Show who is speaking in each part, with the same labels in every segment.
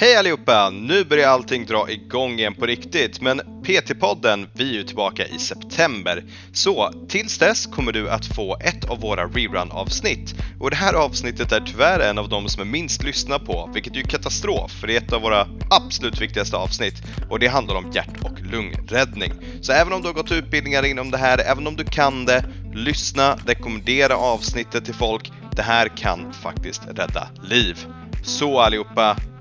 Speaker 1: Hej allihopa! Nu börjar allting dra igång igen på riktigt, men PT-podden, vi är ju tillbaka i september. Så tills dess kommer du att få ett av våra rerun-avsnitt. Och det här avsnittet är tyvärr en av de som är minst lyssnade på, vilket är ju katastrof, för det är ett av våra absolut viktigaste avsnitt. Och det handlar om hjärt och lungräddning. Så även om du har gått utbildningar inom det här, även om du kan det, lyssna, rekommendera avsnittet till folk. Det här kan faktiskt rädda liv. Så allihopa,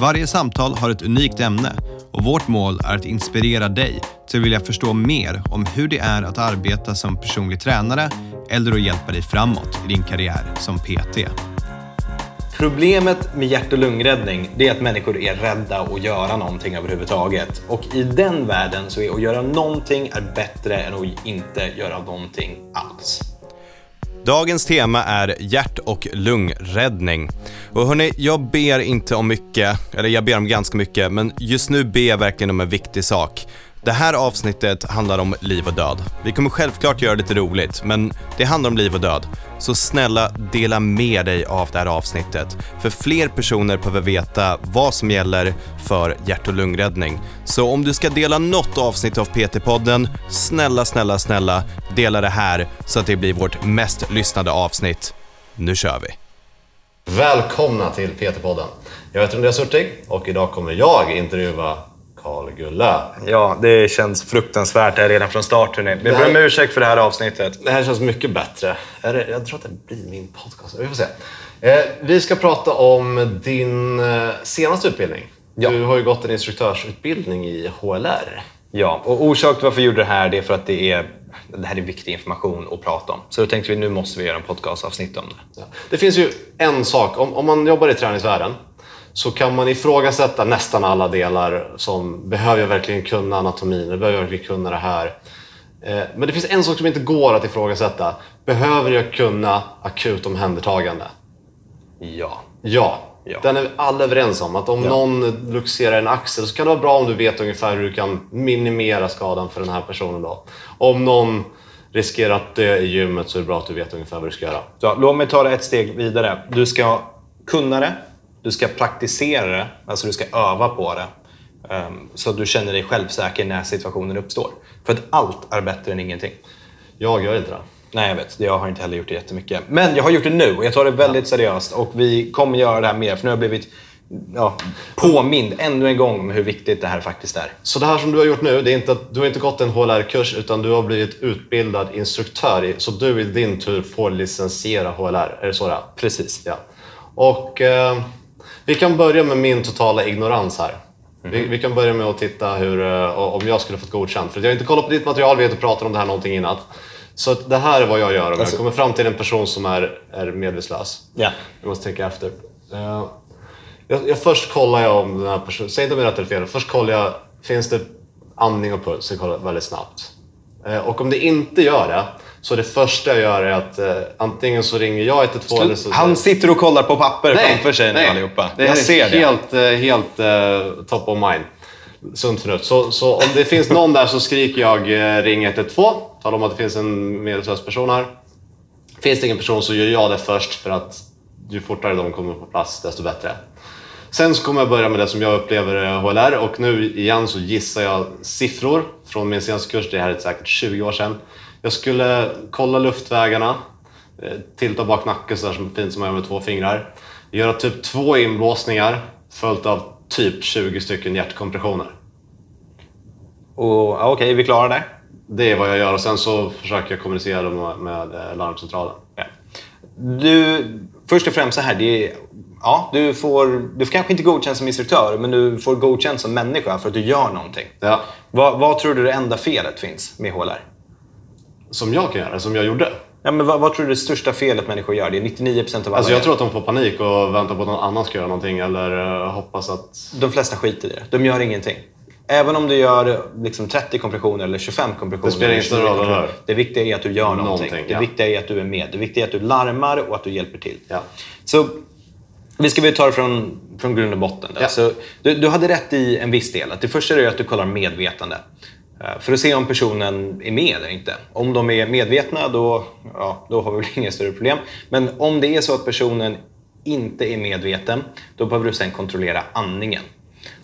Speaker 2: Varje samtal har ett unikt ämne och vårt mål är att inspirera dig till att vilja förstå mer om hur det är att arbeta som personlig tränare eller att hjälpa dig framåt i din karriär som PT.
Speaker 3: Problemet med hjärt och lungräddning det är att människor är rädda att göra någonting överhuvudtaget. Och i den världen så är att göra någonting är bättre än att inte göra någonting alls.
Speaker 2: Dagens tema är hjärt och lungräddning. Och hörni, jag ber inte om mycket, eller jag ber om ganska mycket, men just nu ber jag verkligen om en viktig sak. Det här avsnittet handlar om liv och död. Vi kommer självklart göra det lite roligt, men det handlar om liv och död. Så snälla, dela med dig av det här avsnittet. För fler personer behöver veta vad som gäller för hjärt och lungräddning. Så om du ska dela något avsnitt av PT-podden, snälla, snälla, snälla, dela det här så att det blir vårt mest lyssnade avsnitt. Nu kör vi!
Speaker 4: Välkomna till PT-podden. Jag heter Andreas Hurtig och idag kommer jag intervjua Karl Gulla.
Speaker 3: Ja, det känns fruktansvärt här redan från start. Hörni. Jag ber om ursäkt för det här avsnittet.
Speaker 4: Det här känns mycket bättre. Jag tror att det blir min podcast. Vi får se. Eh, vi ska prata om din eh, senaste utbildning.
Speaker 3: Ja.
Speaker 4: Du har ju gått en instruktörsutbildning i HLR.
Speaker 3: Ja, och orsaken till varför vi gjorde det här det är för att det, är, det här är viktig information att prata om. Så då tänkte vi nu måste vi göra en podcastavsnitt om det.
Speaker 4: Ja. Det finns ju en sak, om, om man jobbar i träningsvärlden så kan man ifrågasätta nästan alla delar som behöver jag verkligen kunna anatomin, behöver jag verkligen kunna det här. Eh, Men det finns en sak som inte går att ifrågasätta. Behöver jag kunna akut omhändertagande?
Speaker 3: Ja.
Speaker 4: Ja,
Speaker 3: Ja.
Speaker 4: den är alla överens om. Att om någon luxerar en axel så kan det vara bra om du vet ungefär hur du kan minimera skadan för den här personen. Då. Om någon riskerar att dö i gymmet så är det bra att du vet ungefär vad du ska göra.
Speaker 3: Så, låt mig ta det ett steg vidare. Du ska kunna det, du ska praktisera det, alltså du ska öva på det. ehm, så att du känner dig självsäker när situationen uppstår. För att allt är bättre än ingenting.
Speaker 4: Jag gör inte det.
Speaker 3: Nej, jag vet. Jag har inte heller gjort det jättemycket. Men jag har gjort det nu och jag tar det väldigt seriöst. Och vi kommer göra det här mer, för nu har jag blivit ja, påmind ännu en gång om hur viktigt det här faktiskt är.
Speaker 4: Så det här som du har gjort nu, det är inte att du har inte gått en HLR-kurs utan du har blivit utbildad instruktör. Så du i din tur får licensiera HLR. Är det så det är?
Speaker 3: Precis.
Speaker 4: Ja. Och eh, vi kan börja med min totala ignorans här. Vi, vi kan börja med att titta hur, eh, om jag skulle fått godkänt. För jag har inte kollat på ditt material, vi har inte pratat om det här någonting innan. Så det här är vad jag gör om jag kommer fram till en person som är, är medvetslös.
Speaker 3: Ja.
Speaker 4: Jag måste tänka efter. Eh, jag, jag först kollar jag om den här personen, säg inte om jag är rätt eller fel. Först kollar jag, finns det andning och puls? Jag kollar väldigt snabbt. Eh, och om det inte gör det, så det första jag gör är att eh, antingen så ringer jag 112 eller så...
Speaker 3: Han sitter och kollar på papper framför sig nu allihopa.
Speaker 4: Det
Speaker 3: jag
Speaker 4: är
Speaker 3: ser det.
Speaker 4: helt, eh, helt eh, top of mind. Sunt förnuft. Så, så om det finns någon där så skriker jag eh, ring 112. Talar om att det finns en medvetslös person här. Finns det ingen person så gör jag det först för att ju fortare de kommer på plats desto bättre. Sen så kommer jag börja med det som jag upplever är HLR och nu igen så gissar jag siffror från min senaste kurs. Det här är säkert 20 år sedan. Jag skulle kolla luftvägarna, eh, tilta bak nacken så fint som jag gör med två fingrar. Göra typ två inblåsningar följt av typ 20 stycken hjärtkompressioner.
Speaker 3: Okej, vi klarar det.
Speaker 4: Det är vad jag gör och sen så försöker jag kommunicera med, med eh, larmcentralen.
Speaker 3: Ja. Du, först och främst så här. Det är, ja, du, får, du får kanske inte godkänt som instruktör, men du får godkänt som människa för att du gör någonting.
Speaker 4: Ja.
Speaker 3: Vad, vad tror du det enda felet finns med HLR?
Speaker 4: Som jag kan göra, som jag gjorde.
Speaker 3: Ja, men vad, vad tror du det största felet människor gör? Det är 99% av alla
Speaker 4: Alltså jag tror att de får panik och väntar på att någon annan ska göra någonting eller eh, hoppas att...
Speaker 3: De flesta skiter i det. De gör ingenting. Även om du gör liksom 30 kompressioner eller 25 kompressioner.
Speaker 4: Det spelar ingen
Speaker 3: eller 29
Speaker 4: roll,
Speaker 3: kompressioner. Det viktiga är att du gör någonting.
Speaker 4: Någonting,
Speaker 3: Det
Speaker 4: ja.
Speaker 3: viktiga är att du är med. Det viktiga är att du larmar och att du hjälper till.
Speaker 4: Ja.
Speaker 3: Så vi ska väl ta det från, från grund och botten.
Speaker 4: Ja.
Speaker 3: Så, du, du hade rätt i en viss del. Att det första är att du kollar medvetande. Eh, För att se om personen är med eller inte. Om de är medvetna, då, ja, då har vi väl inga större problem. Men om det är så att personen inte är medveten, då behöver du sen kontrollera andningen.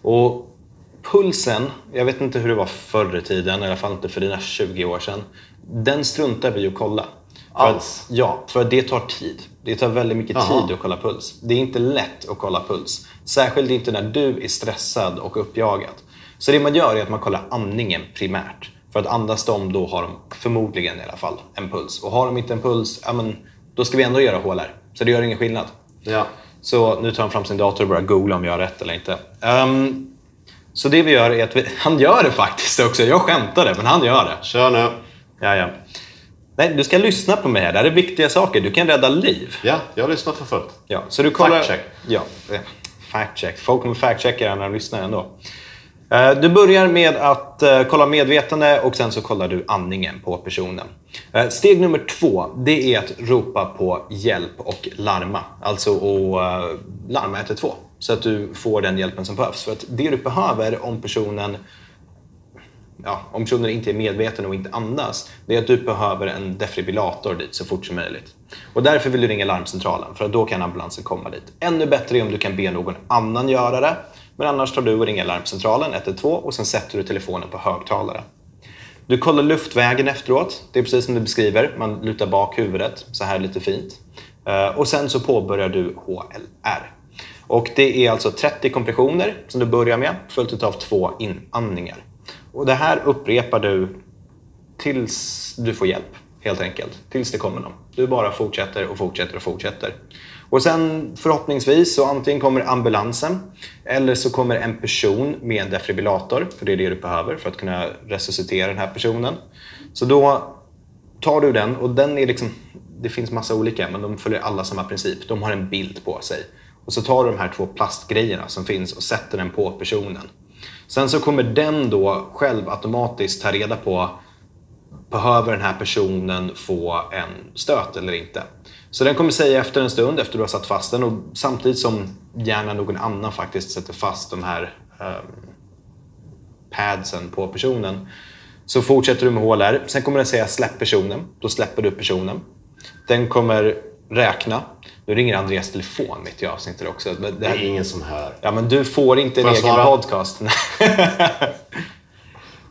Speaker 3: Och pulsen, jag vet inte hur det var förr i tiden, i alla fall inte för dina 20 år sedan. Den struntar vi att kolla. För? Att, ja, för det tar tid. Det tar väldigt mycket
Speaker 4: Jaha.
Speaker 3: tid att kolla puls. Det är inte lätt att kolla puls. Särskilt inte när du är stressad och uppjagad. Så det man gör är att man kollar andningen primärt. För att andas de, då har de förmodligen i alla fall en puls. Och har de inte en puls, ja, men, då ska vi ändå göra HLR. Så det gör ingen skillnad.
Speaker 4: Ja.
Speaker 3: Så nu tar han fram sin dator och börjar googla om jag har rätt eller inte. Ehm, så det vi gör är att vi, han gör det faktiskt också. Jag skämtade, men han gör det.
Speaker 4: Kör nu.
Speaker 3: Ja, ja. Nej, du ska lyssna på mig här. Det här är viktiga saker. Du kan rädda liv.
Speaker 4: Ja, jag lyssnar för fullt.
Speaker 3: Ja, så du kollar...
Speaker 4: Fact check.
Speaker 3: Ja, fact check. Folk kommer fact checka när de lyssnar ändå. Eh, du börjar med att eh, kolla medvetande och sen så kollar du andningen på personen. Eh, steg nummer två, det är att ropa på hjälp och larma. Alltså att larma 112 så att du får den hjälpen som behövs. För att det du behöver om personen ja, om personen inte är medveten och inte andas, det är att du behöver en defibrillator dit så fort som möjligt. Och därför vill du ringa larmcentralen, för att då kan ambulansen komma dit. Ännu bättre är om du kan be någon annan göra det, men annars tar du och ringer larmcentralen 112 och sen sätter du telefonen på högtalare. Du kollar luftvägen efteråt. Det är precis som du beskriver. Man lutar bak huvudet så här lite fint. Eh, och sen så påbörjar du HLR. Och det är alltså 30 kompressioner som du börjar med, följt av två inandningar. Och det här upprepar du tills du får hjälp, helt enkelt. Tills det kommer någon. Du bara fortsätter och fortsätter och fortsätter. Och sen förhoppningsvis så antingen kommer ambulansen eller så kommer en person med en defibrillator, för det är det du behöver för att kunna resuscitera den här personen. Så då tar du den och den är liksom, det finns massa olika men de följer alla samma princip. De har en bild på sig. Och så tar du de här två plastgrejerna som finns och sätter den på personen. Sen så kommer den då själv automatiskt ta reda på behöver den här personen få en stöt eller inte? Så den kommer säga efter en stund, efter du har satt fast den och samtidigt som gärna någon annan faktiskt sätter fast de här ehm, padsen på personen så fortsätter du med HLR. Sen kommer den säga släpp personen. Då släpper du personen. Den kommer räkna. Nu ringer Andreas telefon mitt i avsnittet också. Det
Speaker 4: Det
Speaker 3: här-
Speaker 4: är ingen som hör.
Speaker 3: Ja, men du får inte en
Speaker 4: Får jag
Speaker 3: egen podcast.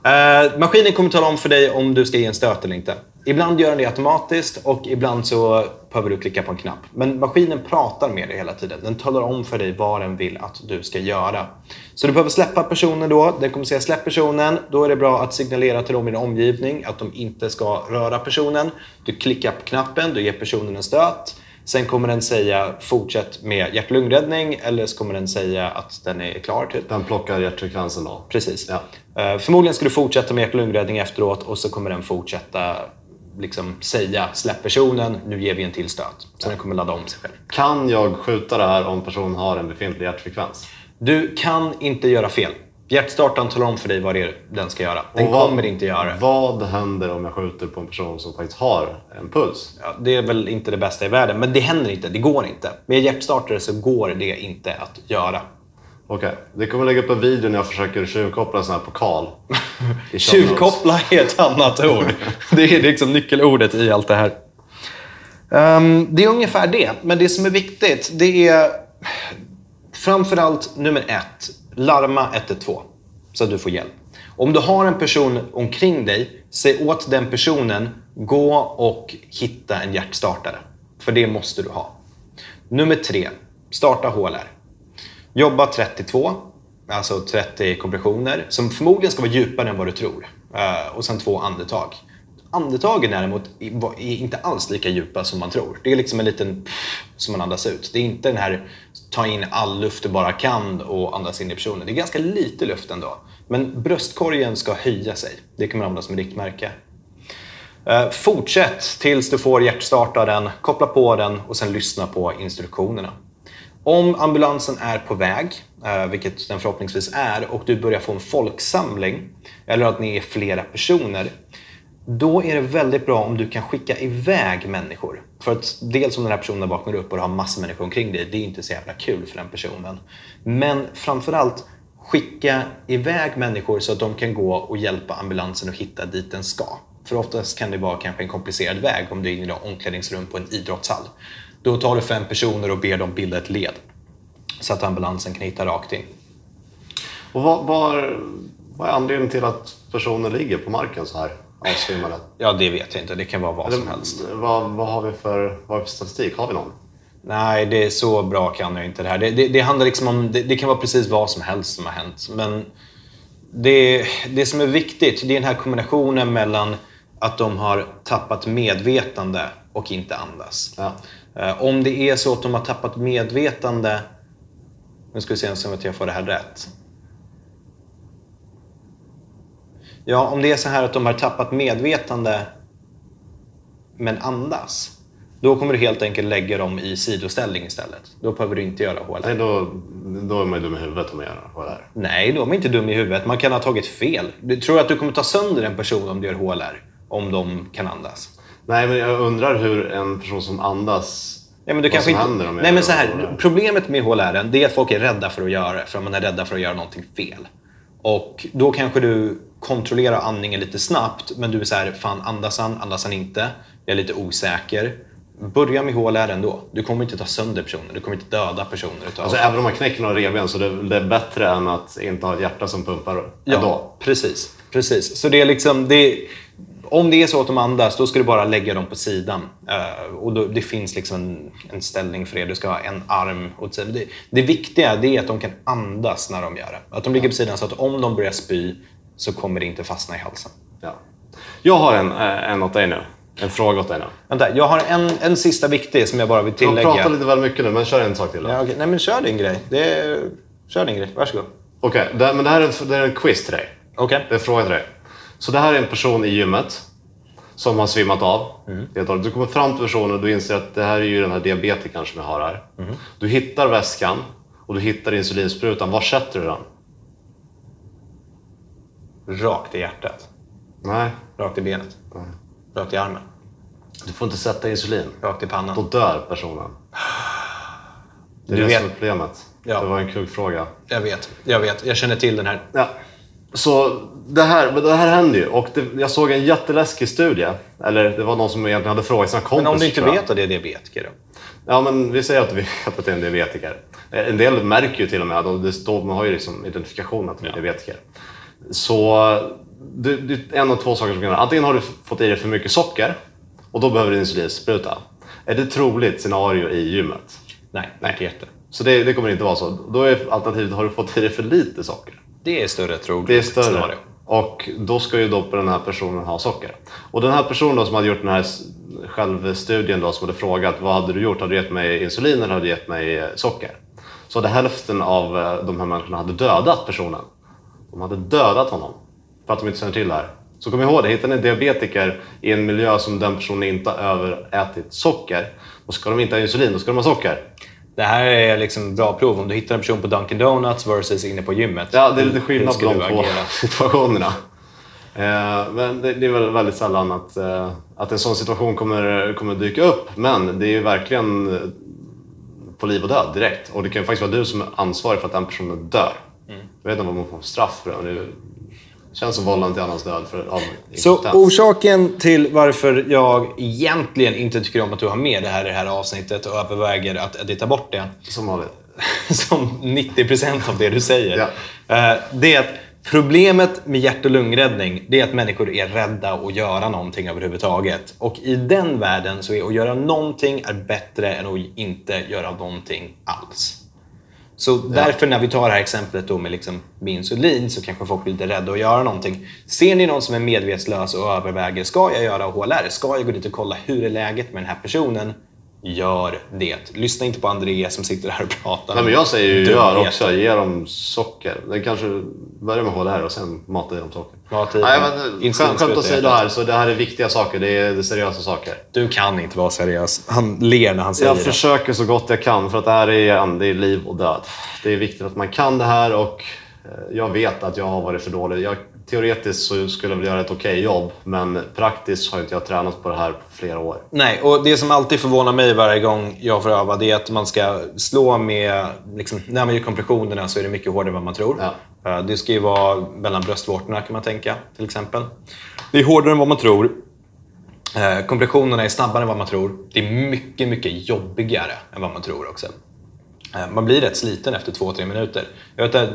Speaker 3: Eh, maskinen kommer tala om för dig om du ska ge en stöt eller inte. Ibland gör den det automatiskt och ibland så behöver du klicka på en knapp. Men maskinen pratar med dig hela tiden. Den talar om för dig vad den vill att du ska göra. Så du behöver släppa personen då. Den kommer säga släpp personen. Då är det bra att signalera till dem i din omgivning att de inte ska röra personen. Du klickar på knappen, du ger personen en stöt. Sen kommer den säga fortsätt med hjärt-lungräddning eller så kommer den säga att den är klar. Typ.
Speaker 4: Den plockar hjärtfrekvensen då.
Speaker 3: Precis.
Speaker 4: Ja.
Speaker 3: Eh, Förmodligen ska du fortsätta med hjärt-lungräddning efteråt och så kommer den fortsätta liksom, säga släpp personen, nu ger vi en till stöt. Så den kommer ladda om sig själv.
Speaker 4: Kan jag skjuta det här om personen har en befintlig hjärtfrekvens?
Speaker 3: Du kan inte göra fel. Hjärtstartaren talar om för dig vad det är den ska göra. Den
Speaker 4: vad-
Speaker 3: kommer inte göra det.
Speaker 4: Vad händer om jag skjuter på en person som faktiskt har en puls?
Speaker 3: Ja, det är väl inte det bästa i världen, men det händer inte. Det går inte. Med hjärtstartare så går det inte att göra.
Speaker 4: Okej, vi kommer lägga upp en video när jag försöker tjuvkoppla en sån här pokal.
Speaker 3: Tjuvkoppla är ett annat ord. Det är liksom nyckelordet i allt det här. Ehm, det är ungefär det. Men det som är viktigt, det är framförallt nummer ett. Larma 112 så att du får hjälp. Om du har en person omkring dig, säg åt den personen gå och hitta en hjärtstartare. För det måste du ha. Nummer tre. Starta HLR. Jobba 32, alltså 30 kompressioner, som förmodligen ska vara djupare än vad du tror. Eh, och sen två andetag. Andetagen däremot är inte alls lika djupa som man tror. Det är liksom en liten pff som man andas ut. Det är inte den här ta in all luft du bara kan och andas in i personen. Det är ganska lite luft ändå. Men bröstkorgen ska höja sig. Det kan man använda som riktmärke. Eh, fortsätt tills du får hjärtstartaren, koppla på den och sen lyssna på instruktionerna. Om ambulansen är på väg, eh, vilket den förhoppningsvis är, och du börjar få en folksamling, eller att ni är flera personer, då är det väldigt bra om du kan skicka iväg människor. För att dels om den här personen vaknar upp och du har massor människor omkring dig, det är inte så jävla kul för den personen. Men framförallt, skicka iväg människor så att de kan gå och hjälpa ambulansen att hitta dit den ska. För oftast kan det vara kanske en komplicerad väg om du är inne i ett omklädningsrum på en idrottshall. Då tar du fem personer och ber dem bilda ett led så att ambulansen kan hitta rakt in.
Speaker 4: Och vad, vad, är, vad är anledningen till att personer ligger på marken så här avsvimmade?
Speaker 3: Ja, det vet jag inte. Det kan vara vad som helst.
Speaker 4: Vad, vad, har vi för, vad för statistik? Har vi någon?
Speaker 3: Nej, det är så bra kan jag inte det här. Det, det, det handlar liksom om, det, det, kan vara precis vad som helst som har hänt. Men det, det som är viktigt, det är den här kombinationen mellan att de har tappat medvetande och inte andas.
Speaker 4: Ja.
Speaker 3: Eh, Om det är så att de har tappat medvetande... Nu ska vi se om jag får det här rätt. Ja, om det är så här att de har tappat medvetande men andas. Då kommer du helt enkelt lägga dem i sidoställning istället. Då behöver du inte göra HLR.
Speaker 4: Nej, då, då är man ju dum i huvudet om man gör är.
Speaker 3: Nej, då är man inte dum i huvudet. Man kan ha tagit fel. Du tror att du kommer ta sönder en person om du gör HLR? Om de kan andas?
Speaker 4: Nej, men jag undrar hur en person som andas...
Speaker 3: Nej, men du
Speaker 4: vad
Speaker 3: kanske
Speaker 4: som
Speaker 3: inte...
Speaker 4: händer om jag
Speaker 3: Nej, men så här,
Speaker 4: HLR.
Speaker 3: problemet med HLR är att folk är rädda för att göra det. För man är rädda för att göra någonting fel. Och då kanske du kontrollerar andningen lite snabbt. Men du är så här, fan andas han, andas han inte? Jag är lite osäker. Börja med HLR ändå. Du kommer inte ta sönder personer. Du kommer inte döda personer. Utav
Speaker 4: Alltså, även om man knäcker några revben så det, det är bättre än att inte ha ett hjärta som pumpar
Speaker 3: Ja,
Speaker 4: ändå.
Speaker 3: precis. precis. Så det är liksom, det, om det är så att de andas, då ska du bara lägga dem på sidan. Eh, och då, det finns liksom en, en ställning för det. Du ska ha en arm åt sidan. Det, det viktiga det är att de kan andas när de gör det. Att de ligger på sidan så att om de börjar spy så kommer det inte fastna i halsen.
Speaker 4: Ja. Jag har en, eh, en åt dig nu. En fråga åt dig nu.
Speaker 3: Vänta, jag har en, en sista viktig som jag bara vill
Speaker 4: Jag
Speaker 3: tillägga.
Speaker 4: pratar lite väl mycket nu, men kör en sak till då.
Speaker 3: Ja, okej. Nej men kör din grej. Det är, kör din grej. Varsågod.
Speaker 4: Okej, det, men det här är, en- det är en quiz till dig.
Speaker 3: Okej.
Speaker 4: Det är en fråga till dig. Så det här är en person i gymmet som har svimmat av. Hållet. Du kommer fram till personen och du inser att det här är ju den här diabetikern som jag har här. Du hittar väskan och du hittar insulinsprutan. Var sätter du den?
Speaker 3: Rakt i hjärtat.
Speaker 4: Nej,
Speaker 3: Rakt i benet. Rakt i armen.
Speaker 4: du får inte sätta insulin.
Speaker 3: Rakt i pannan.
Speaker 4: Då dör personen. Det är
Speaker 3: Du
Speaker 4: det
Speaker 3: vet-
Speaker 4: som är problemet.
Speaker 3: Ja.
Speaker 4: Det var en kuggfråga.
Speaker 3: Jag vet, jag vet. Jag känner till den här.
Speaker 4: Ja. Så det här, men det här händer ju. Och det, jag såg en jätteläskig studie. Eller det var någon som egentligen hade frågat sina kompisar.
Speaker 3: Men om du inte vet att det är diabetiker då?
Speaker 4: Ja, men vi säger att vi vet att det är en diabetiker. Eh, En del märker ju till och med att det står, man har ju liksom identifikation att de är diabetiker. Så det, det är en av två saker som kan hända. Antingen har du fått i dig för mycket socker och då behöver du insulinspruta. Är det ett troligt scenario i gymmet?
Speaker 3: Nej, inte jätte.
Speaker 4: Så det, det kommer inte vara så. Då är alternativet, har du fått i dig för lite socker?
Speaker 3: Det är större troligt
Speaker 4: Det är större.
Speaker 3: scenario.
Speaker 4: Och då ska ju då den här personen ha socker. Och den här personen då som hade gjort den här självstudien då, som hade frågat vad hade du gjort? Hade du gett mig insulin eller hade du gett mig eh, socker? Så hade hälften av eh, de här människorna hade dödat personen. De hade dödat honom för att de inte känner till det här. Så kom ihåg det, hittar ni en diabetiker i en miljö som den personen inte har överätit socker, då ska de inte ha insulin, då ska de ha socker.
Speaker 3: Det här är liksom bra prov. Om du hittar en person på Dunkin Donuts versus inne på gymmet.
Speaker 4: Ja, det är lite skillnad på de två situationerna. Eh, men det, det är väl väldigt sällan att, eh, att en sån situation kommer, kommer dyka upp. Men det är ju verkligen eh, på liv och död direkt. Och det kan ju faktiskt vara du som är ansvarig för att den personen dör.
Speaker 3: Mm.
Speaker 4: Jag vet inte vad man får straff för det känns som vållande till annans död för, av
Speaker 3: Så orsaken till varför jag egentligen inte tycker om att du har med det här i det här avsnittet och överväger att edita bort det,
Speaker 4: Som vanligt.
Speaker 3: som 90% av det du säger,
Speaker 4: Ja.
Speaker 3: eh, det är att problemet med hjärt och lungräddning det är att människor är rädda att göra någonting överhuvudtaget. Och i den världen så är att göra någonting är bättre än att inte göra någonting alls. Så därför när vi tar det här exemplet då med, liksom, med insulin så kanske folk blir lite rädda att göra någonting. Ser ni någon som är medvetslös och överväger, ska jag göra HLR? Ska jag gå dit och kolla hur är läget med den här personen? Gör det. Lyssna inte på Andreas som sitter här och pratar.
Speaker 4: Nej, men jag säger ju gör också. Ge dem socker. Det kanske börjar med HLR och sen mata i dem socker.
Speaker 3: Ja, typ.
Speaker 4: Nej, men,
Speaker 3: Insulinspruta
Speaker 4: skämt, åsido här, så det här är viktiga saker. Det är, det är seriösa saker.
Speaker 3: Du kan inte vara seriös. Han ler när han säger
Speaker 4: Jag
Speaker 3: det.
Speaker 4: försöker så gott jag kan för att det här är, det är liv och död. Det är viktigt att man kan det här och eh, jag vet att jag har varit för dålig. Jag, teoretiskt så skulle jag vilja göra ett okej jobb men praktiskt har inte jag tränat på det här på flera år.
Speaker 3: Nej, och det som alltid förvånar mig varje gång jag får öva det är att man ska slå med... Liksom, när man gör kompressionerna så är det mycket hårdare än vad man tror.
Speaker 4: Ja.
Speaker 3: Eh, Det ska ju vara mellan bröstvårtorna kan man tänka, till exempel. Det är hårdare än vad man tror. Eh, Kompressionerna är snabbare än vad man tror. Det är mycket, mycket jobbigare än vad man tror också. Eh, Man blir rätt sliten efter två, tre minuter. Jag vet att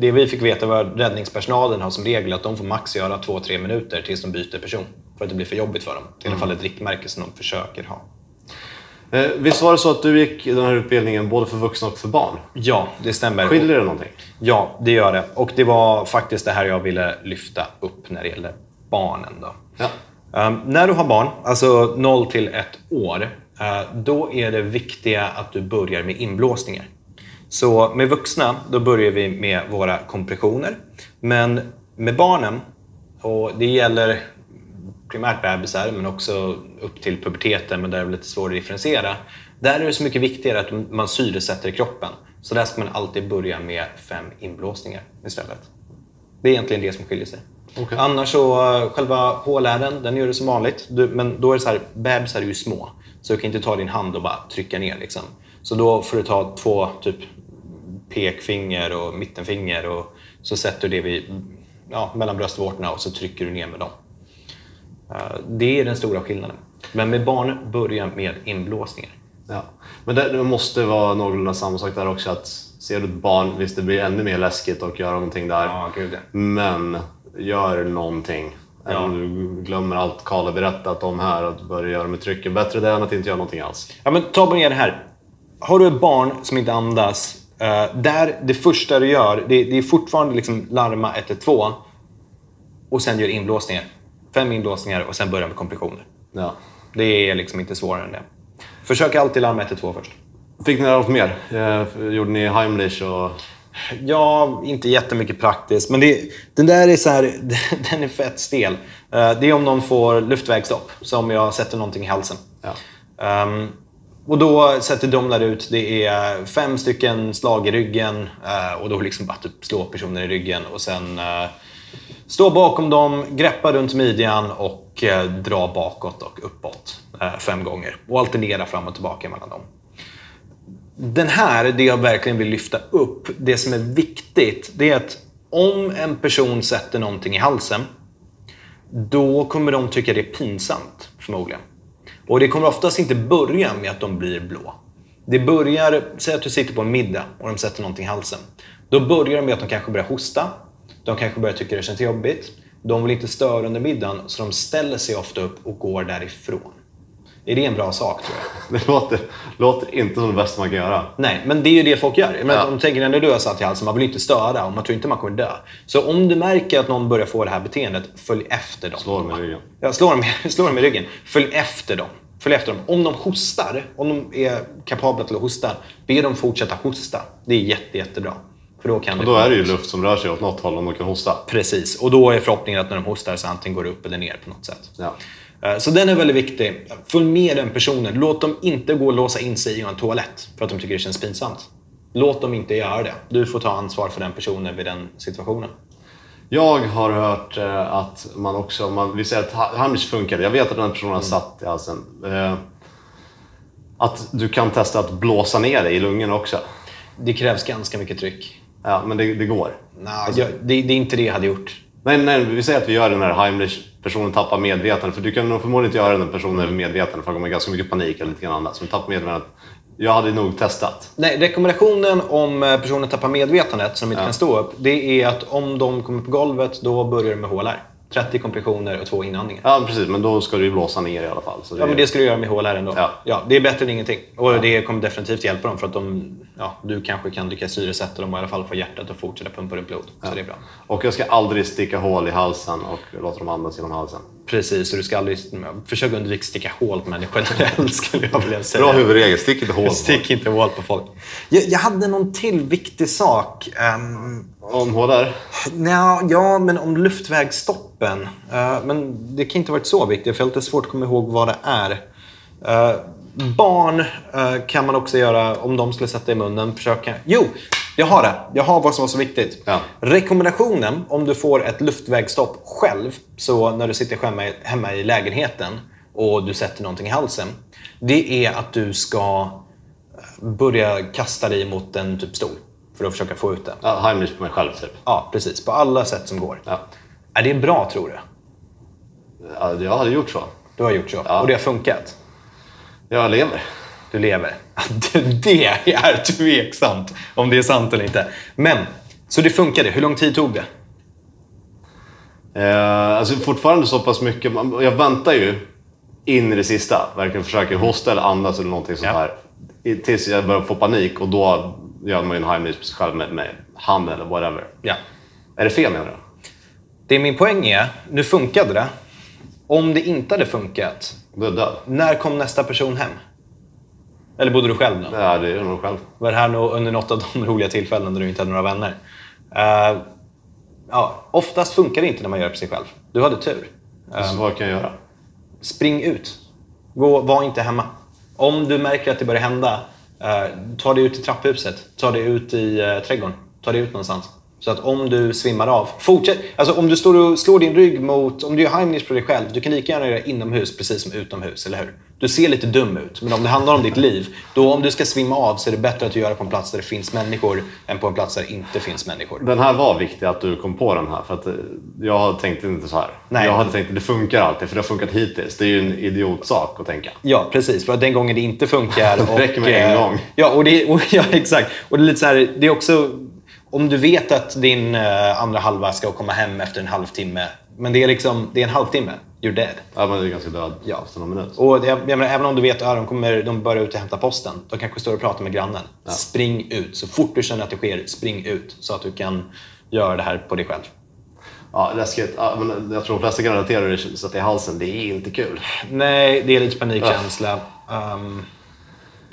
Speaker 3: det vi fick veta var att räddningspersonalen har som regel att de får max göra två, tre minuter tills de byter person. För att det blir för jobbigt för dem. Det är i alla fall ett riktmärke som de försöker ha.
Speaker 4: Eh, visst var det så att du gick den här utbildningen både för vuxna och för barn?
Speaker 3: Ja, det stämmer.
Speaker 4: Skiljer det någonting?
Speaker 3: Ja, det gör det. Och det var faktiskt det här jag ville lyfta upp när det gäller barnen. Då.
Speaker 4: Ja.
Speaker 3: Um, när du har barn, alltså 0 till 1 år, uh, då är det viktiga att du börjar med inblåsningar. Så med vuxna, då börjar vi med våra kompressioner. Men med barnen, och det gäller primärt bebisar, men också upp till puberteten, men där är det lite svårare att differentiera. Där är det så mycket viktigare att man syresätter kroppen. Så där ska man alltid börja med fem inblåsningar istället. Det är egentligen det som skiljer sig.
Speaker 4: Okej.
Speaker 3: Annars så, eh, själva hålären, den gör det som vanligt. Du, men då är det så här, bebisar är ju små. Så du kan inte ta din hand och bara trycka ner liksom. Så då får du ta två typ pekfinger och mittenfinger och så sätter du det vid, ja, mellan bröstvårtorna och så trycker du ner med dem. Eh, Det är den stora skillnaden. Men med barn, börja med inblåsningar.
Speaker 4: Ja. Men det, det måste vara någorlunda samma sak där också. Att ser du ett barn, visst det blir ännu mer läskigt att göra någonting där.
Speaker 3: Ja, gud ja.
Speaker 4: Men gör någonting. Även
Speaker 3: Ja.
Speaker 4: om du glömmer allt Karl har berättat om här, att börja göra med trycken. Bättre det än att inte göra någonting alls.
Speaker 3: Ja, men ta bara ner det här. Har du ett barn som inte andas, eh, där det första du gör, det, det är fortfarande liksom larma 112 och sen gör inblåsningar. Fem inblåsningar och sen börja med kompressioner.
Speaker 4: Ja.
Speaker 3: Det är liksom inte svårare än det. Försök alltid larma 112 först.
Speaker 4: Fick ni något mer? Eh, Gjorde ni Heimlich och...
Speaker 3: Ja, inte jättemycket praktiskt. Men det, den där är så här, den är fett stel. Eh, Det är om någon får luftvägsstopp. Så om jag sätter någonting i halsen.
Speaker 4: Ja.
Speaker 3: Ehm, och då sätter de där ut, det är fem stycken slag i ryggen eh, och då liksom bara typ slå personen i ryggen och sen eh, stå bakom dem, greppa runt midjan och dra bakåt och uppåt fem gånger. Och alternera fram och tillbaka mellan dem. Den här, det jag verkligen vill lyfta upp, det som är viktigt, det är att om en person sätter någonting i halsen, då kommer de tycka det är pinsamt, förmodligen. Och det kommer oftast inte börja med att de blir blå. Det börjar, säg att du sitter på en middag och de sätter någonting i halsen. Då börjar det med att de kanske börjar hosta. De kanske börjar tycka det känns jobbigt. De vill inte störa under middagen, så de ställer sig ofta upp och går därifrån. Är det en bra sak, tror jag?
Speaker 4: Det låter, låter inte som det bästa man kan göra.
Speaker 3: Nej, men det är ju det folk gör. Men
Speaker 4: Ja.
Speaker 3: De tänker när du har satt i halsen, man vill inte störa och man tror inte man kommer dö. Så om du märker att någon börjar få det här beteendet, följ efter dem.
Speaker 4: Slå dem i ryggen.
Speaker 3: Ja, slå dem, slå dem i ryggen. Följ efter dem. Följ efter dem. Om de hostar, om de är kapabla till att hosta, be dem fortsätta hosta. Det är jätte, jättebra. För då kan
Speaker 4: Och då är det ju luft som rör sig åt något håll om de kan hosta.
Speaker 3: Precis. Och då är förhoppningen att när de hostar så antingen går det upp eller ner på något sätt.
Speaker 4: Ja.
Speaker 3: Eh, Så den är väldigt viktig. Följ med den personen. Låt dem inte gå och låsa in sig i en toalett för att de tycker det känns pinsamt. Låt dem inte göra det. Du får ta ansvar för den personen vid den situationen.
Speaker 4: Jag har hört eh, att man också, man, vi säger att Ha- Heimlich funkade, jag vet att den personen har satt i halsen. Eh, att du kan testa att blåsa ner det i lungorna också.
Speaker 3: Det krävs ganska mycket tryck.
Speaker 4: Ja, men det, det går.
Speaker 3: Nah, jag, det, det är inte det jag hade gjort.
Speaker 4: Nej, nej, vi säger att vi gör den här Heimlich, personen tappar medvetande. För du kan nog förmodligen inte göra den personen över medvetande för det kommer ganska mycket panik eller lite annat. Så tappar medvetandet. Jag hade nog testat.
Speaker 3: Nej, rekommendationen om eh, personen tappar medvetandet som inte kan stå upp, det är att om de kommer på golvet, då börjar de med HLR. 30 kompressioner och två inandningar.
Speaker 4: Ja, precis. Men då ska du ju blåsa ner i alla fall. Så
Speaker 3: Ja, men det ska du göra med HLR ändå.
Speaker 4: Ja.
Speaker 3: Ja. det är bättre än ingenting. Och det kommer definitivt hjälpa dem för att de, ja, du kanske kan lyckas syresätta dem och i alla fall få hjärtat att fortsätta pumpa upp blod. Så det är bra.
Speaker 4: Och jag ska aldrig sticka hål i halsen och låta dem andas genom halsen.
Speaker 3: Precis, och du ska aldrig försöka undvika att sticka hål på människor generellt skulle jag vilja säga.
Speaker 5: Bra huvudregel, stick inte hål.
Speaker 3: Stick inte hål på folk. Jag, jag hade någon till viktig sak. Um,
Speaker 4: Om HLR?
Speaker 3: Nja, ja, men om luftvägsstoppen. Eh, men det kan inte ha varit så viktigt, för jag har lite svårt att komma ihåg vad det är. Eh, barn eh, kan man också göra, om de skulle sätta i munnen, försöka... Jo, jag har det. Jag har vad som var så viktigt.
Speaker 4: Ja.
Speaker 3: Rekommendationen, om du får ett luftvägsstopp själv, så när du sitter hemma, i- hemma i lägenheten och du sätter någonting i halsen, det är att du ska börja kasta dig mot en typ stol för att försöka få ut det.
Speaker 4: Ja, Heimlich på mig själv, typ.
Speaker 3: Ja, precis. På alla sätt som går.
Speaker 4: Ja.
Speaker 3: Är det bra, tror du?
Speaker 4: Ja, jag hade gjort så.
Speaker 3: Du har gjort så.
Speaker 4: Ja.
Speaker 3: Och det har funkat?
Speaker 4: Jag lever.
Speaker 3: Du lever? Det är tveksamt om det är sant eller inte. Men, så det funkade. Hur lång tid tog det?
Speaker 4: Eh, alltså fortfarande så pass mycket. Jag väntar ju in i det sista. Verkligen försöker hosta eller andas eller någonting sånt
Speaker 3: Ja.
Speaker 4: här. Tills jag börjar få panik och då gör man ju en Heimlich på sig själv med, med handen eller whatever.
Speaker 3: Ja.
Speaker 4: Är det fel menar du?
Speaker 3: Det min poäng är, nu funkade det. Om det inte hade funkat,
Speaker 4: Du är död.
Speaker 3: när kom nästa person hem? Eller bodde du själv då?
Speaker 4: Ja, det är nog själv.
Speaker 3: Var det här under något av de roliga tillfällen när du inte hade några vänner? Eh, ja, oftast funkar det inte när man gör det på sig själv. Du hade tur.
Speaker 4: Så vad kan jag göra?
Speaker 3: Spring ut. Gå, var inte hemma. Om du märker att det börjar hända, eh, Eh, ta dig ut i trapphuset. Ta dig ut i eh, trädgården. Ta dig ut någonstans. Så att om du svimmar av, fortsätt. Alltså om du står och slår din rygg mot, om du gör Heimlich på dig själv, du kan lika gärna göra det inomhus precis som utomhus, eller hur? Du ser lite dum ut, men om det handlar om ditt liv, då om du ska svimma av så är det bättre att du gör det på en plats där det finns människor än på en plats där det inte finns människor.
Speaker 4: Den här var viktig att du kom på den här. För att eh, jag tänkte inte så här.
Speaker 3: Nej.
Speaker 4: Jag hade tänkt att det funkar alltid, för det har funkat hittills. Det är ju en idiotsak att tänka.
Speaker 3: Ja, precis. För att den gången det inte funkar.
Speaker 4: Det räcker med en
Speaker 3: eh,
Speaker 4: gång.
Speaker 3: Ja, och det, och, ja, exakt. Och det är lite så här, det är också... Om du vet att din eh, andra halva ska komma hem efter en halvtimme, men det är liksom, det är en halvtimme, you're dead.
Speaker 4: Ja, men det är ganska död
Speaker 3: Ja.
Speaker 4: efter någon minut.
Speaker 3: Och jag, jag menar, även om du vet att de, kommer, de börjar ut och hämta posten, de kanske står och pratar med grannen. Spring ut. Så fort du känner att det sker, spring ut. Så att du kan göra det här på dig själv.
Speaker 4: Ja, läskigt. Ja, men jag tror de flesta kan relatera det så att det är halsen. Det är inte kul.
Speaker 3: Nej, det är lite panikkänsla. Ehm,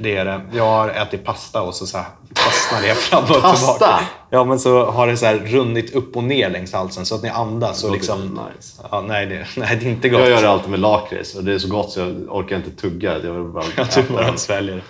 Speaker 3: det är det. Jag har ätit pasta och så, så här fastnar det fram och
Speaker 4: Pasta?
Speaker 3: tillbaka. Ja, men så har det så här runnit upp och ner längs halsen så att ni andas. Och liksom,
Speaker 4: nice.
Speaker 3: ja, nej, det, nej, det är inte gott.
Speaker 4: Jag gör det alltid med lakrits och det är så gott så jag orkar inte tugga. Jag vill bara
Speaker 3: Jag tror bara sväljer.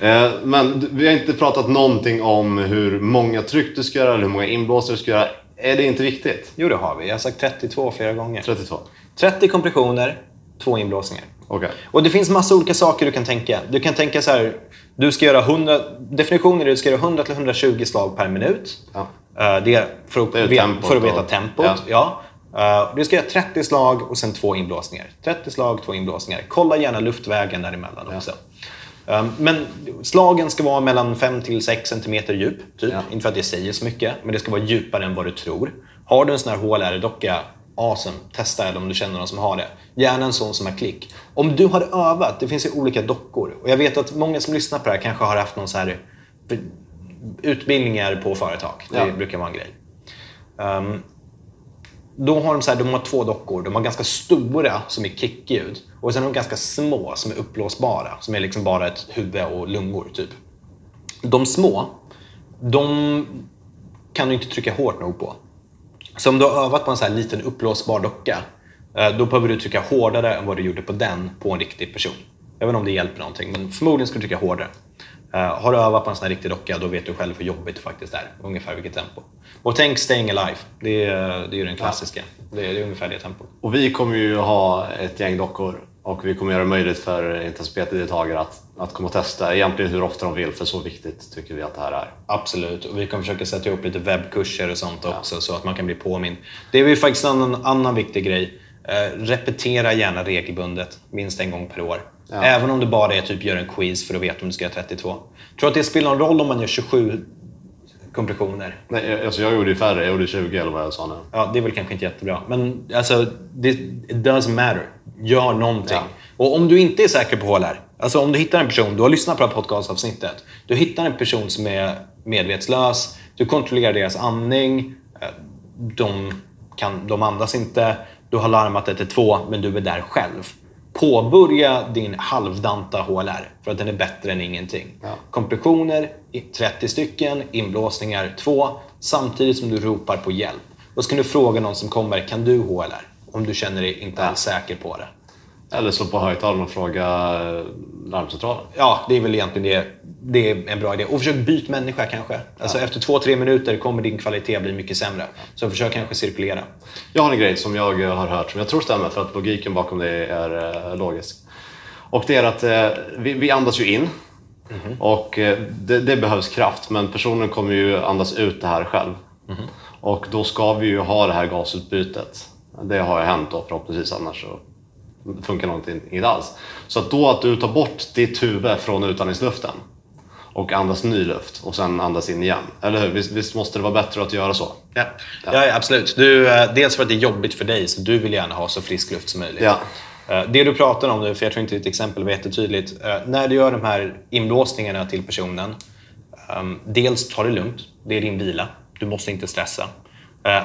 Speaker 4: Eh, Men vi har inte pratat någonting om hur många tryck du ska göra eller hur många inblåsare du ska göra. Är det inte viktigt?
Speaker 3: Jo, det har vi. Jag har sagt 32 flera gånger.
Speaker 4: 32.
Speaker 3: 30 kompressioner, två inblåsningar.
Speaker 4: Okej.
Speaker 3: Och det finns massa olika saker du kan tänka. Du kan tänka så här, du ska göra 100, definitionen är att du ska göra 100 till 120 slag per minut.
Speaker 4: Ja.
Speaker 3: Eh, Det är för att,
Speaker 4: Det är
Speaker 3: ve-
Speaker 4: tempot
Speaker 3: för att veta
Speaker 4: och-
Speaker 3: tempot. Ja. Eh, Du ska göra 30 slag och sen två inblåsningar. 30 slag, två inblåsningar. Kolla gärna luftvägen däremellan också. Um, Men slagen ska vara mellan 5 till 6 cm djup. Typ.
Speaker 4: Ja.
Speaker 3: Inte för att det säger så mycket, men det ska vara djupare än vad du tror. Har du en sån här HLR-docka, awesome. Testa eller om du känner någon som har det. Gärna en sån som har klick. Om du har övat, det finns ju olika dockor. Och jag vet att många som lyssnar på det här kanske har haft någon så här utbildningar på företag. Det
Speaker 4: Ja.
Speaker 3: brukar vara en grej. Um, då har de, så här, de har två dockor. De har ganska stora som är kickljud och sen har de ganska små som är uppblåsbara. Som är liksom bara ett huvud och lungor typ. De små, de kan du inte trycka hårt nog på. Så om du har övat på en så här liten uppblåsbar docka, eh, då behöver du trycka hårdare än vad du gjorde på den på en riktig person. Jag vet inte om det hjälper någonting, men förmodligen ska du trycka hårdare. Eh, har du övat på en sån här riktig docka, då vet du själv hur jobbigt det faktiskt är. Ungefär vilket tempo. Och tänk Staying Alive. Det är, det är ju den klassiska. Det är, det är ungefär det tempot.
Speaker 4: Och vi kommer ju ha ett gäng dockor och vi kommer göra det möjligt för intensitet-deltagare att, att komma och testa egentligen hur ofta de vill, för så viktigt tycker vi att det här är.
Speaker 3: Absolut. Och vi kommer försöka sätta ihop lite webbkurser och sånt också så att man kan bli påmind. Det är ju faktiskt en annan, viktig grej. Eh, repetera gärna regelbundet, minst en gång per år.
Speaker 4: Ja.
Speaker 3: Även om det bara är typ gör en quiz för att veta om du ska göra 32. Tror att det spelar någon roll om man gör 27 kompressioner.
Speaker 4: Nej, alltså jag gjorde ju färre. Jag gjorde 20 eller vad jag sa nu.
Speaker 3: Ja, det är väl kanske inte jättebra. Men alltså, det, it doesn't matter. Gör någonting.
Speaker 4: Ja.
Speaker 3: Och om du inte är säker på HLR, alltså om du hittar en person, du har lyssnat på det här podcastavsnittet, du hittar en person som är medvetslös, du kontrollerar deras andning, eh, de, kan, de andas inte, du har larmat 112 men du är där själv. Påbörja din halvdanta HLR för att den är bättre än ingenting.
Speaker 4: Ja.
Speaker 3: Kompressioner, i 30 stycken, inblåsningar 2, samtidigt som du ropar på hjälp. Då ska du fråga någon som kommer, kan du HLR? Om du känner dig inte alls säker på det.
Speaker 4: Eller slå på högtalaren och fråga eh, larmcentralen.
Speaker 3: Ja, det är väl egentligen det. Det är en bra idé. Och försök byta människa kanske. Alltså efter två, tre minuter kommer din kvalitet bli mycket sämre. Så försök kanske cirkulera.
Speaker 4: Jag har en grej som jag eh, har hört som jag tror stämmer för att logiken bakom det är eh, logisk. Och det är att vi, vi andas ju in och eh, det, det behövs kraft men personen kommer ju andas ut det här själv. Och då ska vi ju ha det här gasutbytet. Det har ju hänt då förhoppningsvis annars funkar någonting inte alls. Så att då att du tar bort ditt huvud från utandningsluften och andas ny luft och sen andas in igen. Eller hur? Visst, visst måste det vara bättre att göra så?
Speaker 3: Ja, ja. absolut. Du, eh, dels för att det är jobbigt för dig, så du vill gärna ha så frisk luft som möjligt.
Speaker 4: Ja.
Speaker 3: Eh, Det du pratar om nu, för jag tror inte ditt exempel var jättetydligt. eh, När du gör de här inblåsningarna till personen, ehm, dels ta det lugnt. Det är din vila. Du måste inte stressa.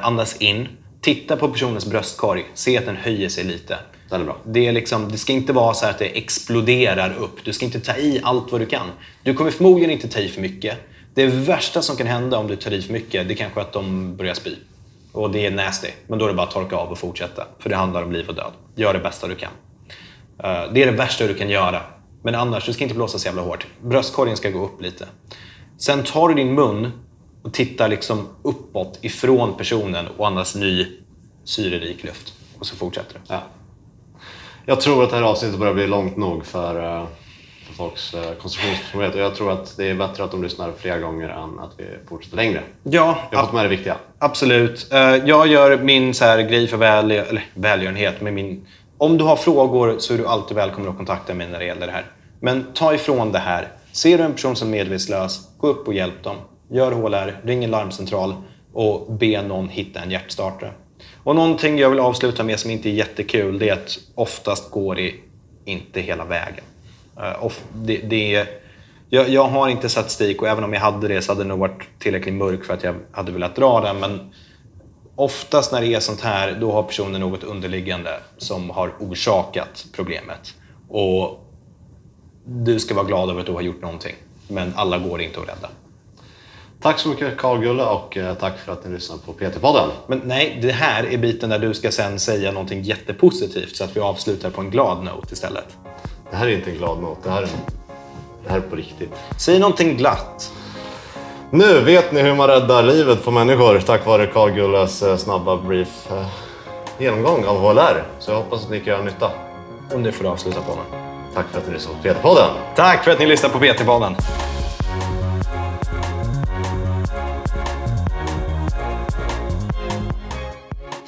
Speaker 3: Andas in. Titta på personens bröstkorg. Se att den höjer sig lite.
Speaker 4: Den är bra.
Speaker 3: Det, är liksom, det ska inte vara så här att det exploderar upp. Du ska inte ta i allt vad du kan. Du kommer förmodligen inte ta i för mycket. Det värsta som kan hända om du tar i för mycket, det är kanske att de börjar spy. Och det är nasty. Men då är det bara att torka av och fortsätta. För det handlar om liv och död. Gör det bästa du kan. Eh, det är det värsta du kan göra. Men annars, du ska inte blåsa så jävla hårt. Bröstkorgen ska gå upp lite. Sen tar du din mun och tittar liksom uppåt ifrån personen och andas ny syrerik luft. Och så fortsätter du.
Speaker 4: Ja. Jag tror att det här avsnittet börjar bli långt nog för, eh, för folks eh, koncentrationsförmåga. Och jag tror att det är bättre att de lyssnar flera gånger än att vi fortsätter längre.
Speaker 3: Ja,
Speaker 4: Jag har fått med det viktiga.
Speaker 3: Absolut. Eh, Jag gör min så här grej för väl, eller välgörenhet. Med min, om du har frågor så är du alltid välkommen att kontakta mig när det gäller det här. Men ta ifrån det här. Ser du en person som är medvetslös, gå upp och hjälp dem. Gör HLR, ring en larmcentral och be någon hitta en hjärtstartare. Och någonting jag vill avsluta med som inte är jättekul, det är att oftast går det inte hela vägen. Eh, det, det är, jag, jag har inte statistik och även om jag hade det så hade det nog varit tillräckligt mörk för att jag hade velat dra den. Men oftast när det är sånt här, då har personen något underliggande som har orsakat problemet. Och du ska vara glad över att du har gjort någonting. Men alla går inte att rädda.
Speaker 4: Tack så mycket Carl Gulle och eh, tack för att ni lyssnade på PT-podden.
Speaker 3: Men nej, det här är biten där du ska sen säga någonting jättepositivt så att vi avslutar på en glad note istället.
Speaker 4: Det här är inte en glad not, det här är, det här är på riktigt.
Speaker 3: Säg någonting glatt.
Speaker 4: Nu vet ni hur man räddar livet på människor tack vare Carl Gulles eh, snabba brief eh, genomgång av HLR. Så jag hoppas att ni kan göra nytta.
Speaker 3: Och nu får du avsluta på mig.
Speaker 4: Tack för att ni lyssnade på PT-podden.
Speaker 3: Tack för att ni lyssnar på PT-podden.